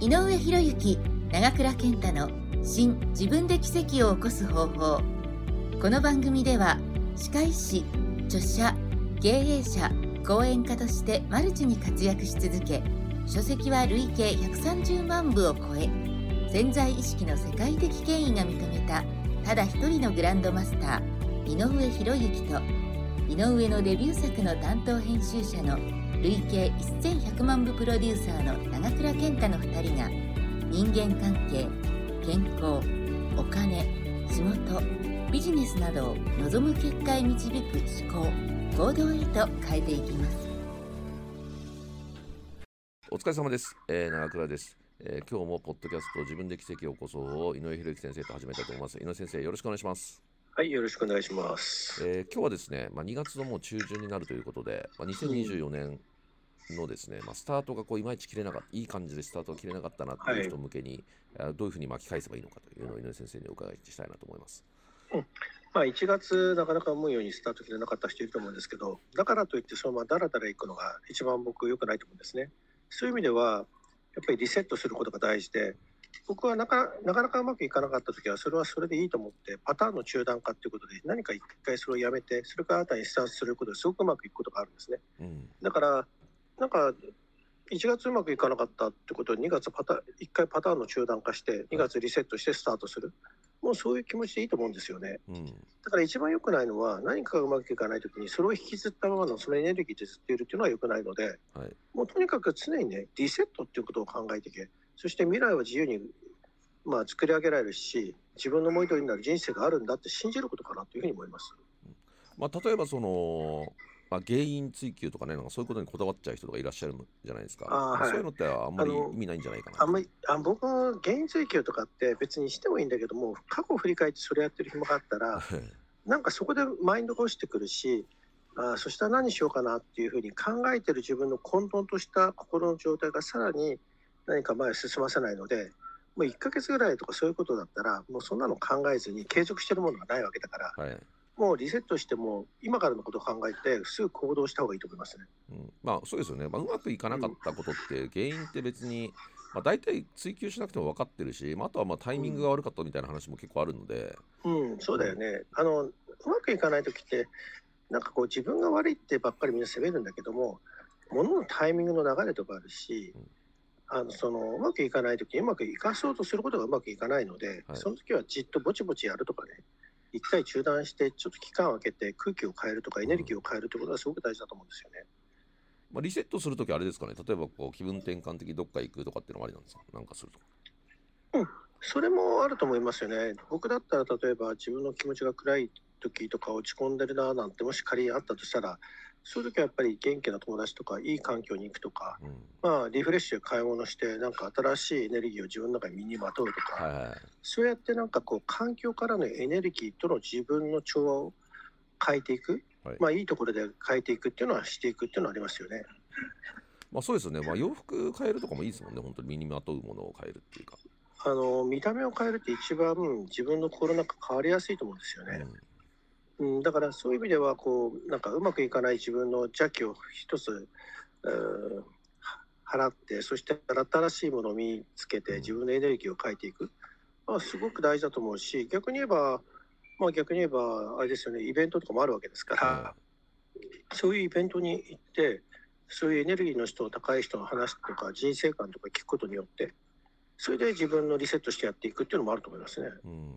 井上博之長倉健太の新自分で奇跡を起こす方法。この番組では歯科医師著者経営者講演家としてマルチに活躍し続け書籍は累計130万部を超え潜在意識の世界的権威が認めたただ一人のグランドマスター井上博之と井上のデビュー作の担当編集者の累計1100万部プロデューサーの長倉健太の2人が人間関係健康お金仕事ビジネスなどを望む結果へ導く思考行動へと変えていきます。お疲れ様です、えー、長倉です、えー今日もポッドキャスト自分で奇跡を起こそうを井上博之先生と始めたいと思います。井上先生よろしくお願いします、はい、よろしくお願いします。えー今日はですね、まあ、2月のもう中旬になるということで、まあ、2024年のですね、まあ、スタートがこういまいち切れなかったいい感じでスタートが切れなかったなっていう人向けに、あどういうふうに巻き返せばいいのかというのを井上先生にお伺いしたいなと思いますまあ、1月、なかなか思うようにスタート切れなかった人いると思うんですけど、だからといって、そのままだらだらいくのが一番僕、良くないと思うんですね。そういう意味では、やっぱりリセットすることが大事で、僕はなかなかなかうまくいかなかったときは、それはそれでいいと思って、パターンの中断化ということで、何か一回それをやめて、それから新たにスタートすることですごくうまくいくことがあるんですね。うんだから、なんか、1月うまくいかなかったってことは、2月パターン、1回パターンの中断化して、2月リセットしてスタートする。もうそういう気持ちでいいと思うんですよね。うんだから一番良くないのは、何かがうまくいかないときに、それを引きずったままのそのエネルギーでずっといるっていうのは良くないので、はいもうとにかく常にね、リセットっていうことを考えていけ。そして未来は自由に、まあ、作り上げられるし、自分の思い通りになる人生があるんだって信じることかなというふうに思います。まあ、例えばその、まあ、原因追求とかねなんかそういうことにこだわっちゃう人とかいらっしゃるじゃないですか。はい。そういうのってあんまり意味ないんじゃないかな。あんまりあ僕も原因追求とかって別にしてもいいんだけども過去を振り返ってそれやってる暇があったらなんかそこでマインドが落ちてくるしあそしたら何しようかなっていうふうに考えてる自分の混沌とした心の状態がさらに何か前へ進ませないのでもう1ヶ月ぐらいとかそういうことだったらもうそんなの考えずに継続してるものがないわけだからはい。もうリセットしても今からのことを考えてすぐ行動した方がいいと思いますね。うん、まあそうですよね、まあ、うまくいかなかったことって原因って別に、まあ、大体追求しなくても分かってるし、まあ、あとはまあタイミングが悪かったみたいな話も結構あるので、うん、そうだよね。あの、うまくいかないときって、なんかこう自分が悪いってばっかりみんな責めるんだけども、物のタイミングの流れとかあるしうん、あの、その、うまくいかないときにうまくいかそうとすることがうまくいかないので、はいその時はじっとぼちぼちやるとかね、一回中断して、ちょっと期間を空けて空気を変えるとかエネルギーを変えるってことがすごく大事だと思うんですよね。まあ、リセットするときあれですかね、例えばこう気分転換的にどっか行くとかっていうのもありなんですか？なんかすると。それもあると思いますよね。僕だったら例えば自分の気持ちが暗い時とか落ち込んでるななんてもし仮にあったとしたらそういう時はやっぱり元気な友達とかいい環境に行くとか、うんまあ、リフレッシュで買い物してなんか新しいエネルギーを自分の中に身にまとうとか、はいはいはいそうやってなんかこう環境からのエネルギーとの自分の調和を変えていく、はいまあいいところで変えていくっていうのはしていくっていうのはありますよね。まあ、そうですよね、まあ、洋服変えるとかもいいですもんね、本当に身にまとうものを変えるっていうか。あの見た目を変えるって一番自分の心の中変わりやすいと思うんですよね。うん、だからそういう意味ではこうなんかうまくいかない自分の邪気を一つうー払ってそして新しいものを見つけて自分のエネルギーを変えていく、まあ、すごく大事だと思うし逆に言えば、まあ、逆に言えばあれですよねイベントとかもあるわけですから、はそういうイベントに行ってそういうエネルギーの人高い人の話とか人生観とか聞くことによってそれで自分のリセットしてやっていくっていうのもあると思いますね。うん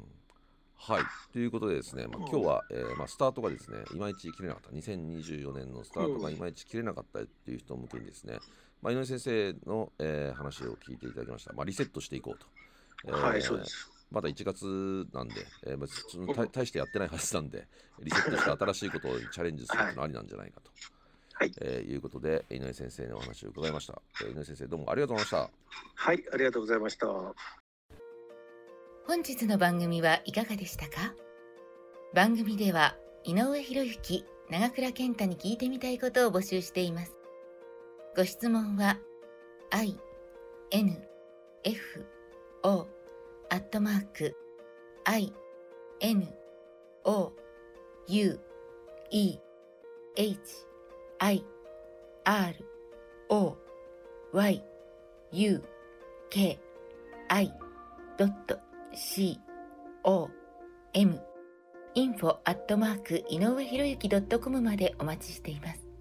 はい、ということでですね、まあ、今日は、えーまあ、スタートがですね、いまいち切れなかった、2024年のスタートがいまいち切れなかったっていう人向けにですね、まあ、井上先生の、えー話を聞いていただきました。まあ、リセットしていこうと。えーはいそうですまだ1月なんで、えーまあ、その大大してやってないはずなんで、リセットして新しいことにチャレンジするっていうのはありなんじゃないかと、はいえーいうことで、井上先生のお話を伺いました。えー井上先生、どうもありがとうございました。はい、ありがとうございました。本日の番組はいかがでしたか？番組では井上博之長倉健太に聞いてみたいことを募集しています。ご質問は i n f o アットマーク i n o u e h i r o y u k i c o m info アットマーク井上博之 .com までお待ちしています。